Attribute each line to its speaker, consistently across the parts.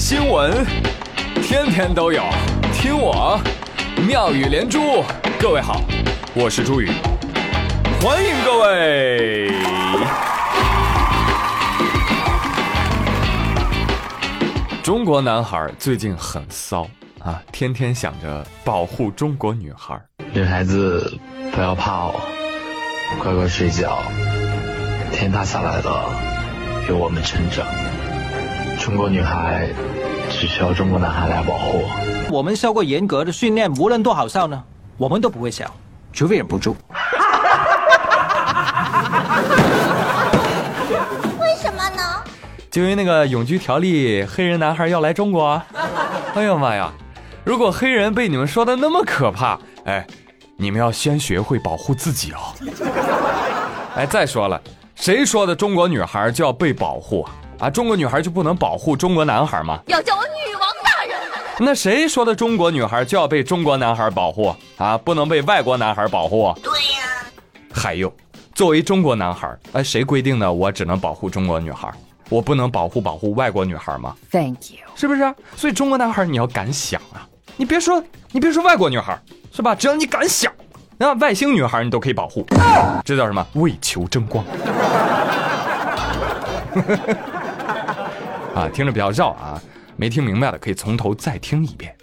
Speaker 1: 新闻，天天都有，听我妙语连珠。各位好，我是朱宇，欢迎各位。中国男孩最近很骚啊，天天想着保护中国女孩。
Speaker 2: 女孩子不要怕哦，乖乖睡觉，天塌下来了，有我们撑着。中国女孩只需要中国男孩来保护。
Speaker 3: 我们受过严格的训练，无论多好笑呢，我们都不会笑，除非忍不住。
Speaker 4: 为什么呢？
Speaker 1: 就因为那个永居条例，黑人男孩要来中国。哎呀妈呀！如果黑人被你们说的那么可怕，哎，你们要先学会保护自己哦。哎，再说了，谁说的中国女孩就要被保护啊？啊，中国女孩就不能保护中国男孩吗？
Speaker 4: 要叫我女王大人。
Speaker 1: 那谁说的中国女孩就要被中国男孩保护啊？不能被外国男孩保护？
Speaker 4: 对呀。
Speaker 1: 还有，作为中国男孩，哎，谁规定的我只能保护中国女孩，我不能保护保护外国女孩吗
Speaker 3: ？Thank you，
Speaker 1: 是不是？所以中国男孩你要敢想啊！你别说，你别说外国女孩，是吧？只要你敢想，那外星女孩你都可以保护。这叫什么？为求争光。啊，听着比较绕啊，没听明白的可以从头再听一遍。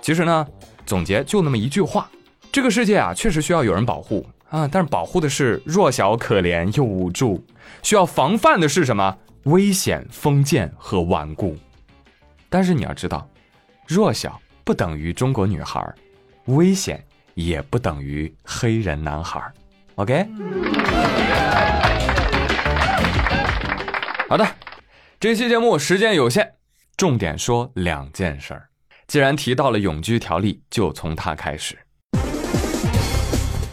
Speaker 1: 其实呢，总结就那么一句话：这个世界啊，确实需要有人保护啊，但是保护的是弱小、可怜又无助；需要防范的是什么？危险、封建和顽固。但是你要知道，弱小不等于中国女孩，危险也不等于黑人男孩。OK，好的。这期节目时间有限，重点说两件事儿。既然提到了永居条例，就从它开始。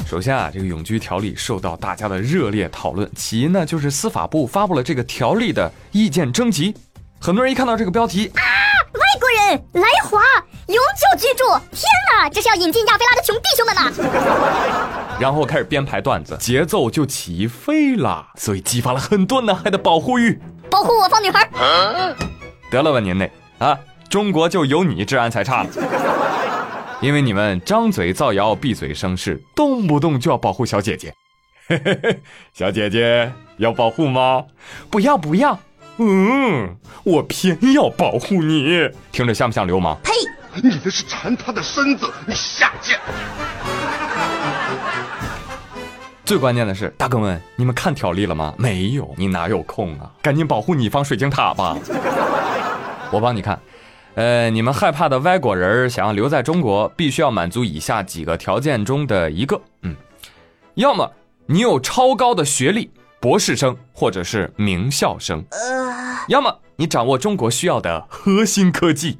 Speaker 1: 首先啊，这个永居条例受到大家的热烈讨论。起因呢，就是司法部发布了这个条例的意见征集。很多人一看到这个标题
Speaker 4: 啊，外国人来华永久居住，天哪，这是要引进亚非拉的穷弟兄们
Speaker 1: 呐！然后开始编排段子，节奏就起飞了，所以激发了很多男孩的保护欲。
Speaker 4: 保护我方女孩，
Speaker 1: 得了吧您那啊，中国就有你治安才差了，因为你们张嘴造谣，闭嘴生事，动不动就要保护小姐姐。小姐姐要保护吗？不要不要，嗯，我偏要保护你，听着像不像流氓？
Speaker 4: 呸！
Speaker 5: 你那是馋他的身子，你下贱。
Speaker 1: 最关键的是，大哥们，你们看条例了吗？没有，你哪有空啊？赶紧保护你方水晶塔吧！我帮你看，呃，你们害怕的外国人想要留在中国，必须要满足以下几个条件中的一个，嗯，要么你有超高的学历，博士生或者是名校生，要么你掌握中国需要的核心科技，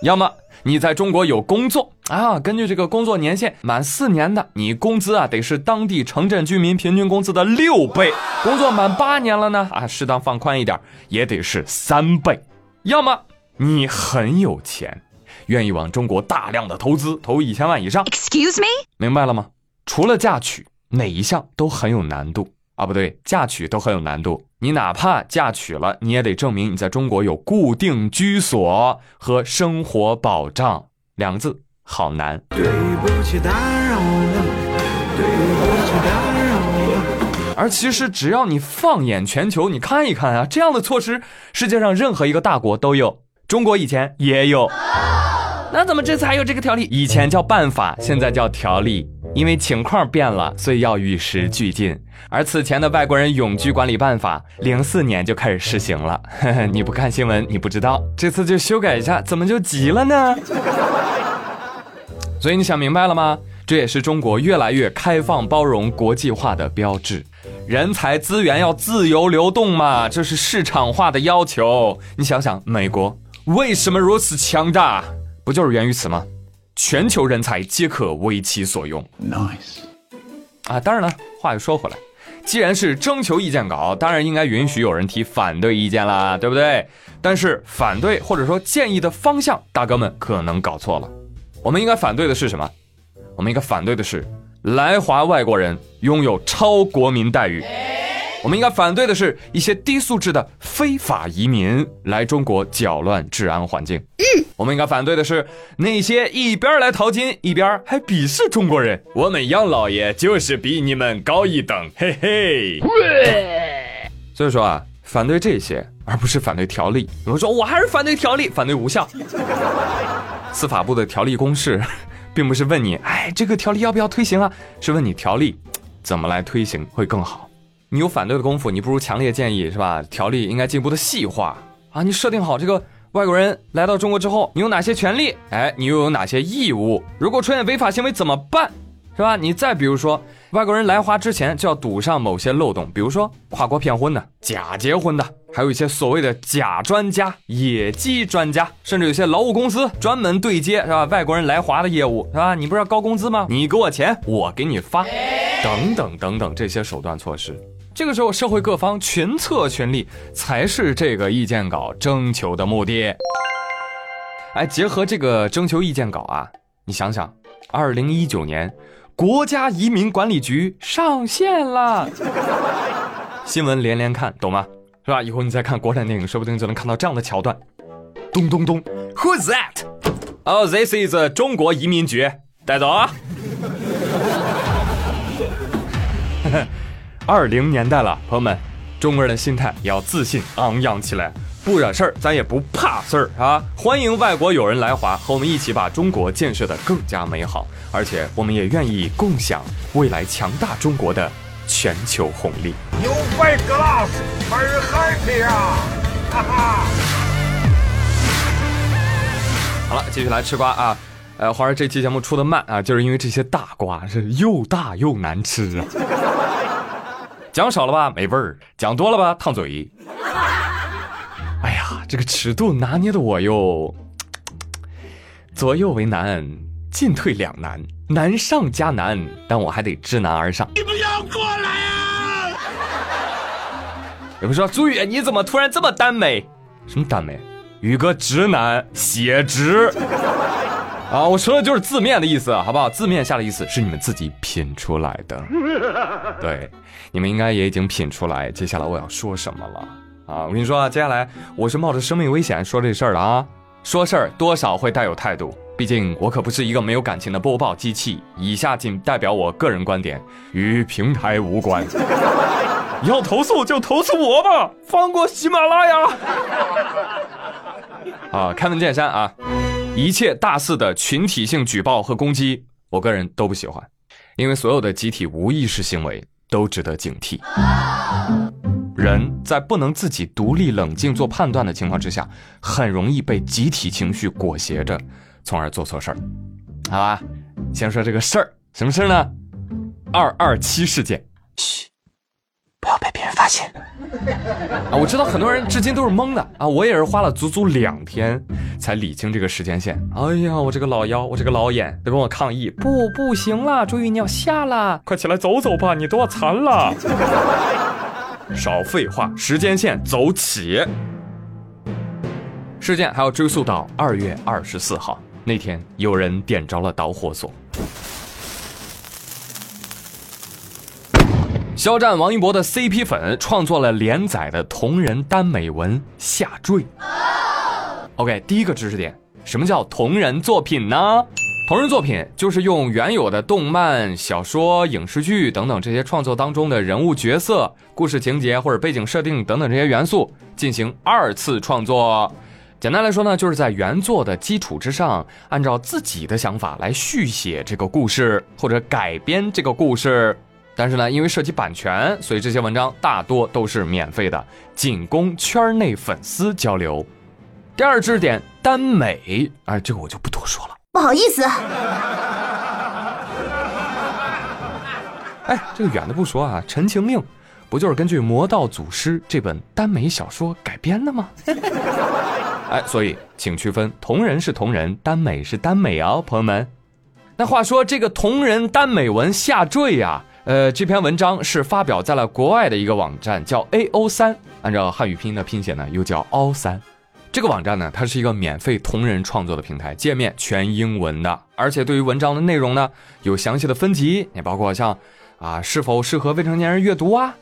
Speaker 1: 要么。你在中国有工作啊？根据这个工作年限，满四年的，你工资啊得是当地城镇居民平均工资的六倍；工作满八年了呢，啊，适当放宽一点，也得是三倍。要么你很有钱，愿意往中国大量的投资，投一千万以上。
Speaker 4: Excuse me，
Speaker 1: 明白了吗？除了嫁娶，哪一项都很有难度。啊，不对，嫁娶都很有难度。你哪怕嫁娶了，你也得证明你在中国有固定居所和生活保障。两个字，好难。对不起，打扰了。对不起，打扰了。而其实，只要你放眼全球，你看一看啊，这样的措施，世界上任何一个大国都有，中国以前也有。那怎么这次还有这个条例？以前叫办法，现在叫条例。因为情况变了，所以要与时俱进。而此前的外国人永居管理办法，零四年就开始实行了。呵 呵你不看新闻，你不知道。这次就修改一下，怎么就急了呢？所以你想明白了吗？这也是中国越来越开放、包容、国际化的标志。人才资源要自由流动嘛，这是市场化的要求。你想想，美国为什么如此强大？不就是源于此吗？全球人才皆可为其所用。Nice，啊，当然了，话又说回来，既然是征求意见稿，当然应该允许有人提反对意见啦，对不对？但是反对或者说建议的方向，大哥们可能搞错了。我们应该反对的是什么？我们应该反对的是来华外国人拥有超国民待遇。我们应该反对的是一些低素质的非法移民来中国搅乱治安环境。嗯，我们应该反对的是那些一边来淘金，一边还鄙视中国人。我们杨老爷就是比你们高一等，嘿嘿。所以说啊，反对这些，而不是反对条例。有人说我还是反对条例，反对无效。司法部的条例公示，并不是问你，哎，这个条例要不要推行啊？是问你条例怎么来推行会更好。你有反对的功夫，你不如强烈建议是吧？条例应该进一步的细化啊！你设定好这个外国人来到中国之后，你有哪些权利？哎，你又有哪些义务？如果出现违法行为怎么办？是吧？你再比如说，外国人来华之前就要堵上某些漏洞，比如说跨国骗婚的、假结婚的，还有一些所谓的假专家、野鸡专家，甚至有些劳务公司专门对接是吧？外国人来华的业务是吧？你不是要高工资吗？你给我钱，我给你发，等等等等这些手段措施。这个时候，社会各方群策群力，才是这个意见稿征求的目的。哎，结合这个征求意见稿啊，你想想，二零一九年，国家移民管理局上线了，新闻连连看，懂吗？是吧？以后你再看国产电影，说不定就能看到这样的桥段。咚咚咚，Who's that？哦，This is 中国移民局，带走啊。二零年代了，朋友们，中国人的心态也要自信昂扬起来，不惹事儿，咱也不怕事儿啊！欢迎外国友人来华，和我们一起把中国建设的更加美好，而且我们也愿意共享未来强大中国的全球红利。
Speaker 5: You white glass are happy 啊！哈哈。
Speaker 1: 好了，继续来吃瓜啊！呃，花儿这期节目出的慢啊，就是因为这些大瓜是又大又难吃啊。讲少了吧没味儿，讲多了吧烫嘴。哎呀，这个尺度拿捏的我又左右为难，进退两难，难上加难，但我还得知难而上。
Speaker 5: 你不要过来啊！
Speaker 1: 有人说朱宇，你怎么突然这么耽美？什么耽美？宇哥直男写直啊！我说的就是字面的意思，好不好？字面下的意思是你们自己品出来的。对，你们应该也已经品出来，接下来我要说什么了啊！我跟你说啊，接下来我是冒着生命危险说这事儿的啊！说事儿多少会带有态度，毕竟我可不是一个没有感情的播报机器。以下仅代表我个人观点，与平台无关。要投诉就投诉我吧，放过喜马拉雅。啊，开门见山啊！一切大肆的群体性举报和攻击，我个人都不喜欢，因为所有的集体无意识行为都值得警惕。人在不能自己独立冷静做判断的情况之下，很容易被集体情绪裹挟着，从而做错事儿。好吧，先说这个事儿，什么事儿呢？二二七事件。嘘，不要被别人发现。啊，我知道很多人至今都是懵的啊，我也是花了足足两天才理清这个时间线。哎呀，我这个老腰，我这个老眼都跟我抗议，不，不行了，周瑜你要下了，快起来走走吧，你都要残了。少废话，时间线走起。事件还要追溯到二月二十四号那天，有人点着了导火索。肖战、王一博的 CP 粉创作了连载的同人耽美文《下坠》。OK，第一个知识点，什么叫同人作品呢？同人作品就是用原有的动漫、小说、影视剧等等这些创作当中的人物角色、故事情节或者背景设定等等这些元素进行二次创作。简单来说呢，就是在原作的基础之上，按照自己的想法来续写这个故事或者改编这个故事。但是呢，因为涉及版权，所以这些文章大多都是免费的，仅供圈内粉丝交流。第二知识点，耽美，哎，这个我就不多说了。
Speaker 4: 不好意思，
Speaker 1: 哎，这个远的不说啊，《陈情令》不就是根据《魔道祖师》这本耽美小说改编的吗？哎，所以请区分，同人是同人，耽美是耽美哦，朋友们。那话说这个同人耽美文下坠呀，呃，这篇文章是发表在了国外的一个网站，叫 A O 三，按照汉语拼音的拼写呢，又叫凹三。这个网站呢，它是一个免费同人创作的平台，界面全英文的，而且对于文章的内容呢，有详细的分级，也包括像啊是否适合未成年人阅读啊，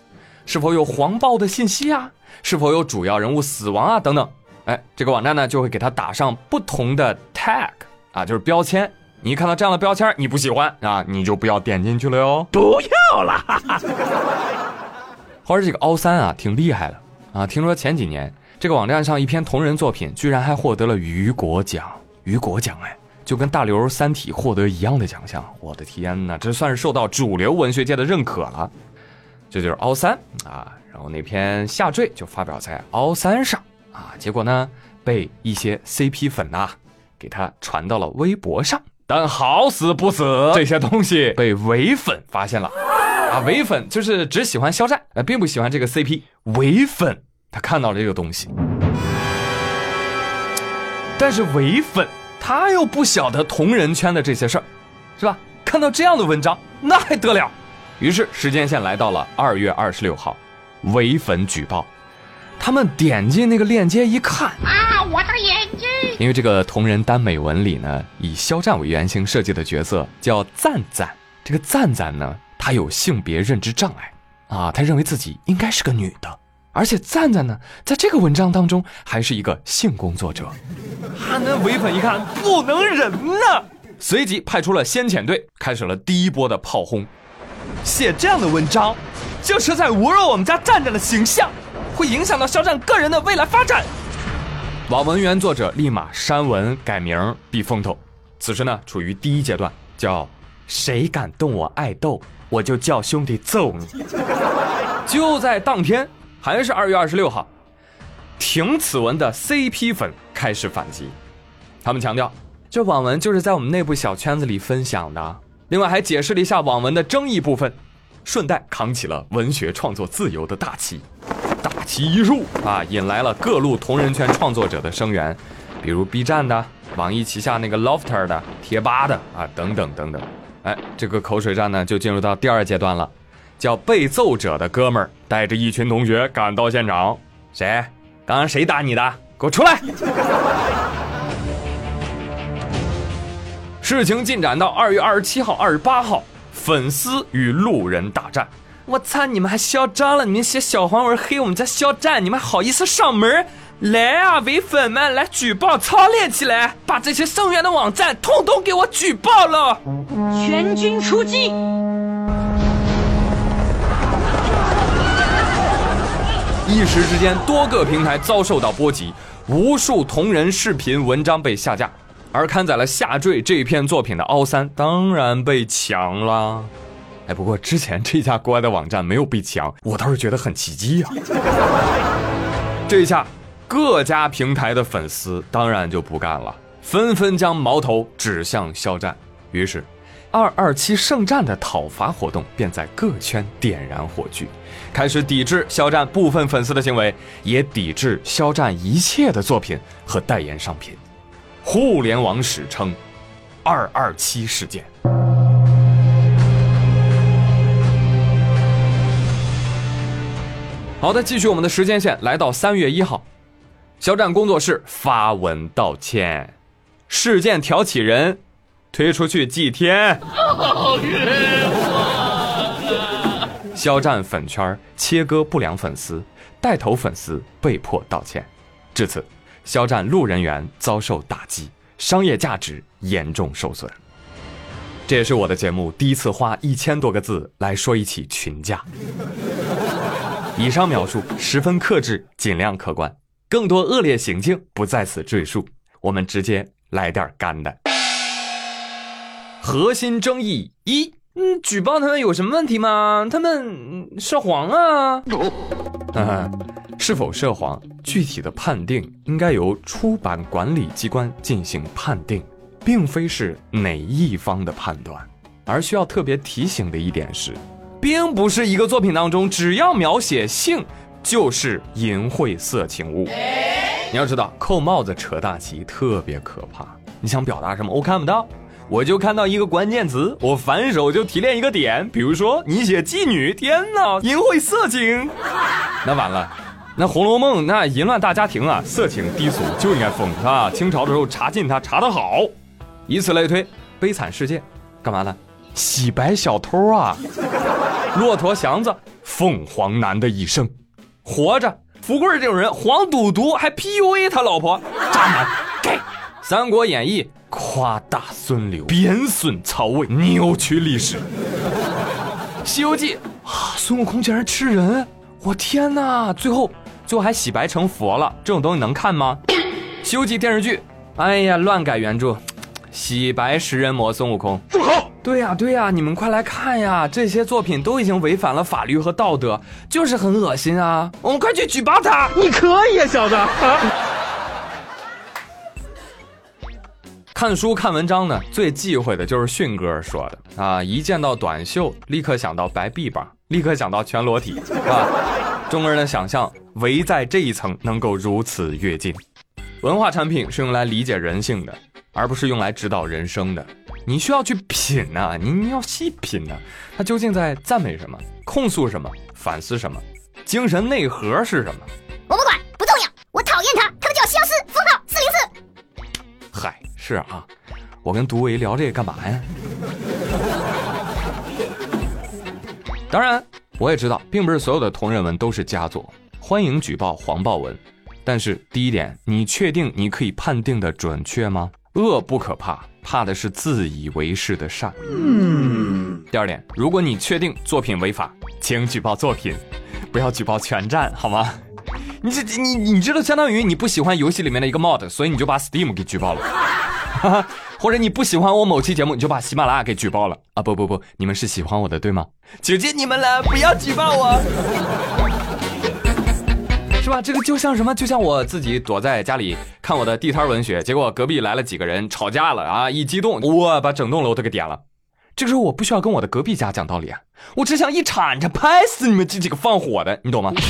Speaker 1: 是否有黄暴的信息啊？是否有主要人物死亡啊？等等。哎，这个网站呢就会给他打上不同的 tag 啊，就是标签。你看到这样的标签，你不喜欢啊，你就不要点进去了哟。
Speaker 5: 不要了。
Speaker 1: 话说这个凹三啊，挺厉害的啊。听说前几年这个网站上一篇同人作品，居然还获得了雨果奖。雨果奖哎，就跟大刘《三体》获得一样的奖项。我的天哪，这算是受到主流文学界的认可了。这就是凹三啊。然后那篇下坠就发表在凹三上啊，结果呢被一些 CP 粉呐给他传到了微博上。但好死不死，这些东西被伪粉发现了啊！伪粉就是只喜欢肖战，呃，并不喜欢这个 CP。伪粉他看到了这个东西，但是伪粉他又不晓得同人圈的这些事儿，是吧？看到这样的文章，那还得了？于是时间线来到了二月二十六号，伪粉举报，他们点进那个链接一看啊，我的眼睛！因为这个同人耽美文里呢，以肖战为原型设计的角色叫赞赞。这个赞赞呢，他有性别认知障碍啊，他认为自己应该是个女的。而且赞赞呢，在这个文章当中还是一个性工作者。啊，那唯粉一看不能忍呐，随即派出了先遣队，开始了第一波的炮轰。写这样的文章，就是在侮辱我们家赞赞的形象，会影响到肖战个人的未来发展。网文原作者立马删文改名避风头，此时呢处于第一阶段，叫谁敢动我爱豆，我就叫兄弟揍你。就在当天，还是二月二十六号，停此文的 CP 粉开始反击，他们强调这网文就是在我们内部小圈子里分享的，另外还解释了一下网文的争议部分，顺带扛起了文学创作自由的大旗。大旗一竖啊，引来了各路同人圈创作者的声援，比如 B 站的、网易旗下那个 Lofter 的、贴吧的啊，等等等等。哎，这个口水战呢，就进入到第二阶段了。叫被揍者的哥们儿带着一群同学赶到现场，谁？刚刚谁打你的？给我出来！事情进展到二月二十七号、二十八号，粉丝与路人大战。我操！你们还嚣张了？你们写小黄文黑我们家肖战，你们还好意思上门？来啊，伪粉们，来举报，操练起来，把这些声援的网站通通给我举报了！
Speaker 6: 全军出击！
Speaker 1: 一时之间，多个平台遭受到波及，无数同人视频文章被下架，而刊载了下坠这篇作品的凹三当然被抢了。哎，不过之前这家国外的网站没有被抢，我倒是觉得很奇迹呀。这一下，各家平台的粉丝当然就不干了，纷纷将矛头指向肖战。于是，二二七圣战的讨伐活动便在各圈点燃火炬，开始抵制肖战部分粉丝的行为，也抵制肖战一切的作品和代言商品。互联网史称“二二七事件”。好的，继续我们的时间线，来到三月一号，肖战工作室发文道歉，事件挑起人推出去祭天，好冤枉！肖战粉圈切割不良粉丝，带头粉丝被迫道歉，至此，肖战路人缘遭受打击，商业价值严重受损。这也是我的节目第一次花一千多个字来说一起群架。以上描述十分克制，尽量客观，更多恶劣行径不在此赘述。我们直接来点干的。核心争议一：嗯，举报他们有什么问题吗？他们涉黄啊？嗯，是否涉黄？具体的判定应该由出版管理机关进行判定，并非是哪一方的判断。而需要特别提醒的一点是。并不是一个作品当中，只要描写性就是淫秽色情物。你要知道，扣帽子扯大旗特别可怕。你想表达什么？我看不到，我就看到一个关键词，我反手就提炼一个点。比如说，你写妓女，天哪，淫秽色情，那完了。那《红楼梦》那淫乱大家庭啊，色情低俗就应该封啊。清朝的时候查禁它，查得好。以此类推，悲惨世界，干嘛呢？洗白小偷啊！骆驼祥子凤凰男的一生，活着。福贵这种人，黄赌毒还 PUA 他老婆，渣男。给《三国演义》夸大孙刘，贬损曹魏，扭曲历史。《西游记》啊，孙悟空竟然吃人，我天哪！最后最后还洗白成佛了，这种东西能看吗？《西游记》电视剧，哎呀，乱改原著，洗白食人魔孙悟空。
Speaker 5: 住口！
Speaker 1: 对呀对呀，你们快来看呀！这些作品都已经违反了法律和道德，就是很恶心啊！我们快去举报他！
Speaker 5: 你可以啊，小子！
Speaker 1: 看书看文章呢，最忌讳的就是迅哥说的啊！一见到短袖，立刻想到白臂膀，立刻想到全裸体 啊！中国人的想象围在这一层能够如此跃进。文化产品是用来理解人性的，而不是用来指导人生的。你需要去品呐，你你要细品呐，他究竟在赞美什么、控诉什么、反思什么，精神内核是什么？
Speaker 4: 我不管，不重要，我讨厌他，他的脚西奥斯，封号四零四。
Speaker 1: 嗨，是啊，我跟独维聊这个干嘛呀？当然，我也知道，并不是所有的同人文都是佳作，欢迎举报黄暴文。但是第一点，你确定你可以判定的准确吗？恶不可怕。怕的是自以为是的善。嗯。第二点，如果你确定作品违法，请举报作品，不要举报全站，好吗？你这你你知道，相当于你不喜欢游戏里面的一个 mod，所以你就把 Steam 给举报了，哈 哈或者你不喜欢我某期节目，你就把喜马拉雅给举报了啊！不不不，你们是喜欢我的对吗？求求你们了，不要举报我。是吧？这个就像什么？就像我自己躲在家里看我的地摊文学，结果隔壁来了几个人吵架了啊！一激动，我把整栋楼都给点了。这个时候我不需要跟我的隔壁家讲道理啊，我只想一铲子拍死你们这几个放火的，你懂吗？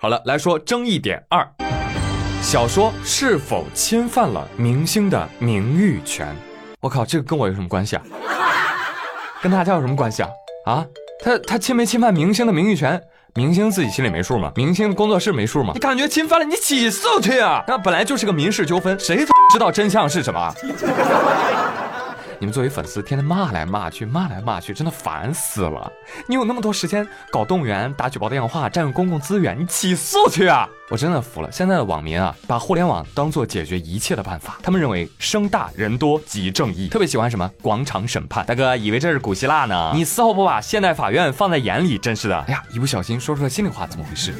Speaker 1: 好了，来说争议点二：小说是否侵犯了明星的名誉权？我靠，这个跟我有什么关系啊？跟大家有什么关系啊？啊，他他侵没侵犯明星的名誉权？明星自己心里没数吗？明星工作室没数吗？你感觉侵犯了，你起诉去啊！那本来就是个民事纠纷，谁知道真相是什么？你们作为粉丝，天天骂来骂去，骂来骂去，真的烦死了。你有那么多时间搞动员、打举报电话、占用公共资源，你起诉去啊！我真的服了，现在的网民啊，把互联网当做解决一切的办法。他们认为声大人多即正义，特别喜欢什么广场审判。大哥，以为这是古希腊呢？你丝毫不把现代法院放在眼里，真是的。哎呀，一不小心说出了心里话，怎么回事？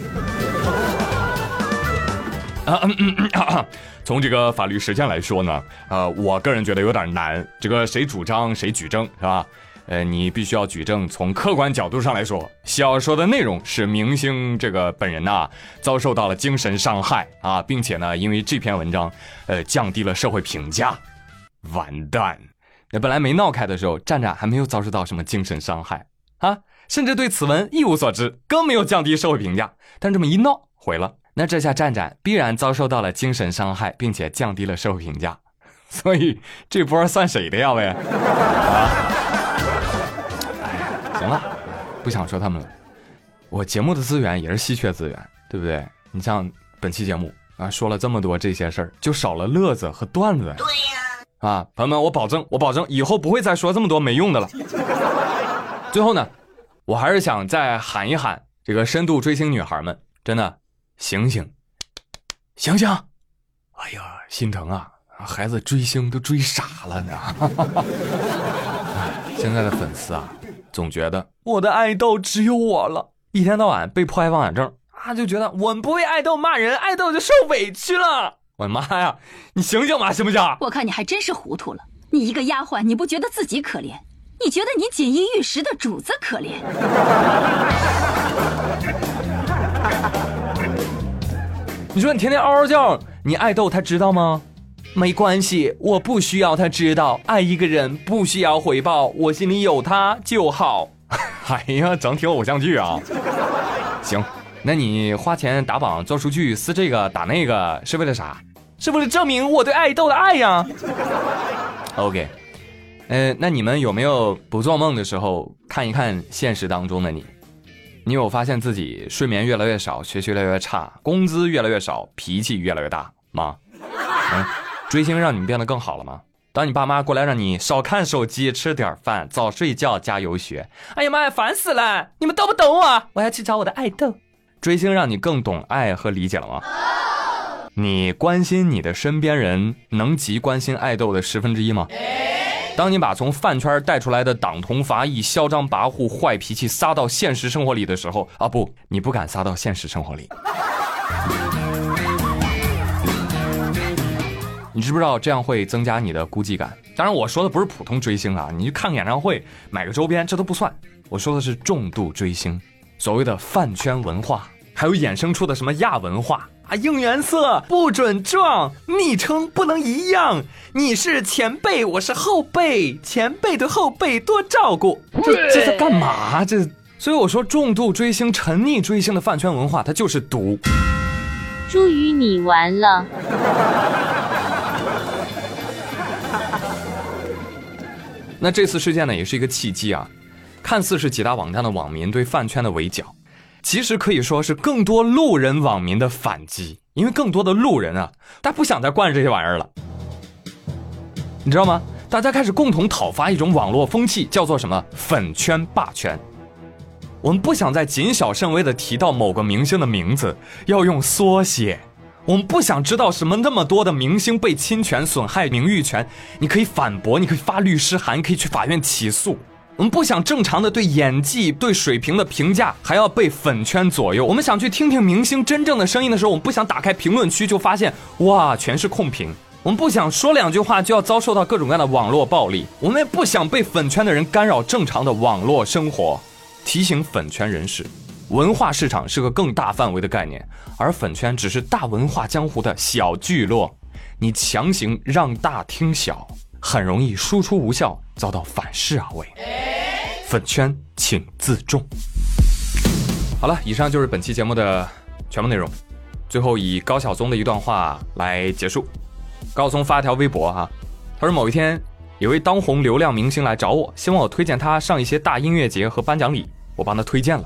Speaker 1: 啊嗯嗯啊！从这个法律实践来说呢，呃，我个人觉得有点难。这个谁主张谁举证是吧？呃，你必须要举证。从客观角度上来说，小说的内容是明星这个本人呐遭受到了精神伤害啊，并且呢，因为这篇文章呃降低了社会评价，完蛋！那本来没闹开的时候，站站还没有遭受到什么精神伤害啊，甚至对此文一无所知，更没有降低社会评价。但这么一闹，毁了。那这下战战必然遭受到了精神伤害，并且降低了社会评价，所以这波算谁的呀？喂，啊！哎，行了，不想说他们了。我节目的资源也是稀缺资源，对不对？你像本期节目啊，说了这么多这些事儿，就少了乐子和段子。对呀。啊，朋友们，我保证，我保证以后不会再说这么多没用的了。最后呢，我还是想再喊一喊这个深度追星女孩们，真的。醒醒，醒醒！哎呀，心疼啊！孩子追星都追傻了呢。现在的粉丝啊，总觉得我的爱豆只有我了，一天到晚被迫害妄想症啊，就觉得我们不为爱豆骂人，爱豆就受委屈了。我的妈呀！你醒醒吧，行不行？
Speaker 6: 我看你还真是糊涂了。你一个丫鬟，你不觉得自己可怜？你觉得你锦衣玉食的主子可怜？
Speaker 1: 你说你天天嗷嗷叫，你爱豆他知道吗？没关系，我不需要他知道。爱一个人不需要回报，我心里有他就好。哎呀，整挺偶像剧啊！行，那你花钱打榜做数据撕这个打那个是为了啥？是为了证明我对爱豆的爱呀。OK，呃，那你们有没有不做梦的时候看一看现实当中的你？你有发现自己睡眠越来越少，学习越来越差，工资越来越少，脾气越来越大吗？嗯，追星让你们变得更好了吗？当你爸妈过来让你少看手机，吃点饭，早睡觉，加油学。哎呀妈呀，烦死了！你们懂不懂我？我要去找我的爱豆。追星让你更懂爱和理解了吗？你关心你的身边人，能及关心爱豆的十分之一吗？当你把从饭圈带出来的党同伐异、嚣张跋扈、坏脾气撒到现实生活里的时候，啊不，你不敢撒到现实生活里。你知不知道这样会增加你的孤寂感？当然，我说的不是普通追星啊，你去看个演唱会、买个周边，这都不算。我说的是重度追星，所谓的饭圈文化，还有衍生出的什么亚文化，应援色不准撞，昵称不能一样，你是前辈，我是后辈，前辈对后辈多照顾，这这在干嘛？这，所以我说重度追星、沉溺追星的饭圈文化，它就是毒。
Speaker 7: 朱宇，你完了。
Speaker 1: 那这次事件呢，也是一个契机啊。看似是几大网站的网民对饭圈的围剿，其实可以说是更多路人网民的反击。因为更多的路人啊，他不想再惯这些玩意儿了。你知道吗？大家开始共同讨伐一种网络风气，叫做什么“粉圈霸权”。我们不想再谨小慎微的提到某个明星的名字，要用缩写。我们不想知道什么那么多的明星被侵权、损害名誉权，你可以反驳，你可以发律师函，可以去法院起诉。我们不想正常的对演技、对水平的评价还要被粉圈左右。我们想去听听明星真正的声音的时候，我们不想打开评论区就发现哇，全是控评。我们不想说两句话就要遭受到各种各样的网络暴力。我们也不想被粉圈的人干扰正常的网络生活。提醒粉圈人士，文化市场是个更大范围的概念，而粉圈只是大文化江湖的小聚落。你强行让大听小，很容易输出无效，遭到反噬而为。粉圈请自重。好了，以上就是本期节目的全部内容。最后以高晓松的一段话来结束。高松发条微博哈，他说某一天有位当红流量明星来找我，希望我推荐他上一些大音乐节和颁奖礼，我帮他推荐了。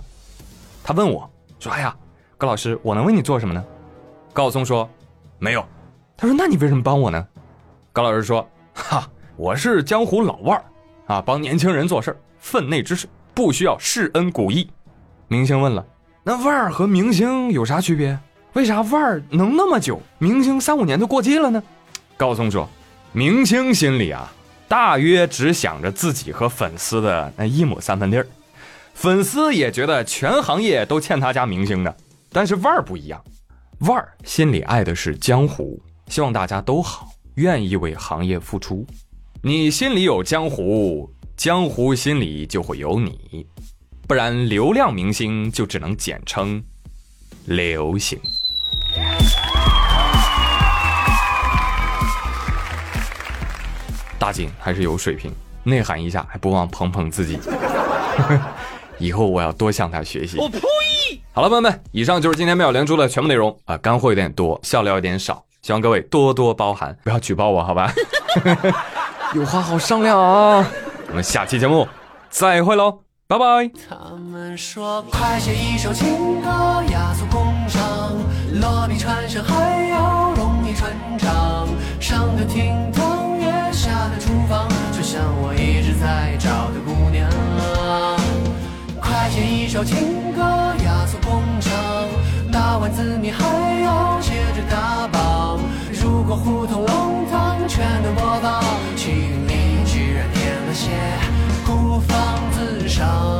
Speaker 1: 他问我说：“哎呀，高老师，我能为你做什么呢？”高晓松说：“没有。”他说：“那你为什么帮我呢？”高老师说：“哈，我是江湖老腕儿啊，帮年轻人做事儿，分内之事不需要世恩古义。”明星问了：“那腕儿和明星有啥区别？为啥腕儿能那么久，明星三五年就过季了呢？”高松说：“明星心里啊，大约只想着自己和粉丝的那一亩三分地儿，粉丝也觉得全行业都欠他家明星的。但是腕儿不一样，腕儿心里爱的是江湖，希望大家都好，愿意为行业付出。你心里有江湖，江湖心里就会有你，不然流量明星就只能简称流行。”大景还是有水平，内涵一下还不忘捧捧自己。以后我要多向他学习。我呸！好了，朋友们，以上就是今天妙连珠的全部内容啊，干货有点多，笑料有点少，希望各位多多包涵，不要举报我，好吧？有话好商量啊！我们下期节目再会喽，拜拜。
Speaker 8: 他们说，快写一首情歌，雅俗共赏，落笔传神还要容易传唱，上得厅堂，月下的厨房，就像我一直在找的姑娘。快写一首情歌，雅俗共赏，打完字你还要接着打榜。如果胡同弄堂全都播放，心里居然添了些孤芳自赏。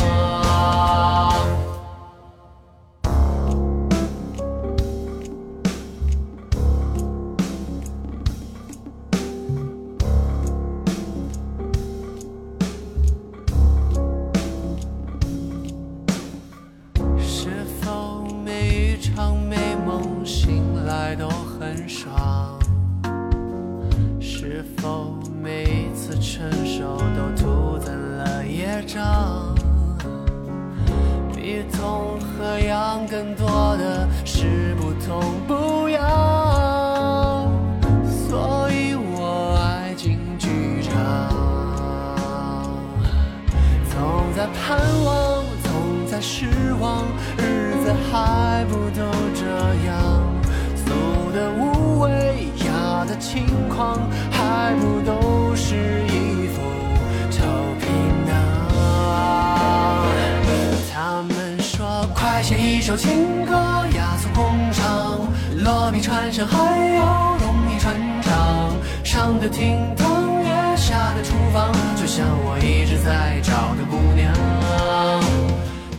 Speaker 8: 说快写一首情歌，雅俗共赏，落笔传神还要容易传唱。上得厅堂，也下的厨房，就像我一直在找的姑娘。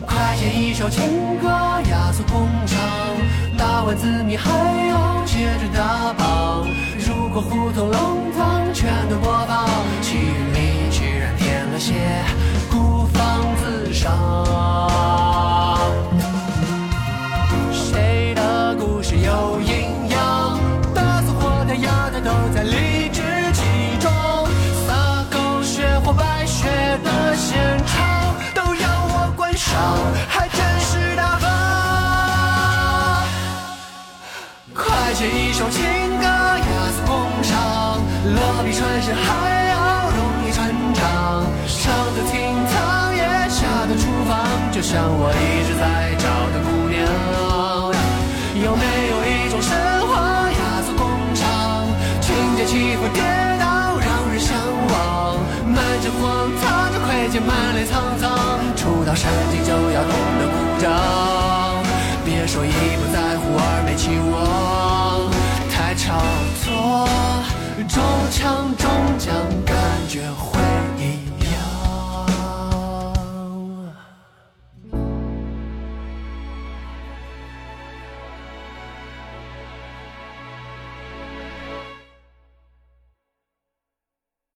Speaker 8: 快写一首情歌，雅俗共赏，打完字你还要接着打榜。如果胡同弄堂全都播放，气里居然添了些孤芳自赏。还真是大方。快写一首情歌，雅俗共赏，落笔传神还要容易传唱。上的厅堂，也下的厨房，就像我一直在找的姑娘。有没有一种神话，雅俗共赏，情节起伏跌，欲望早就窥见满脸沧桑，触到神经就要懂得鼓掌。别说一不在乎，二没期望，太超脱，中枪中奖感觉。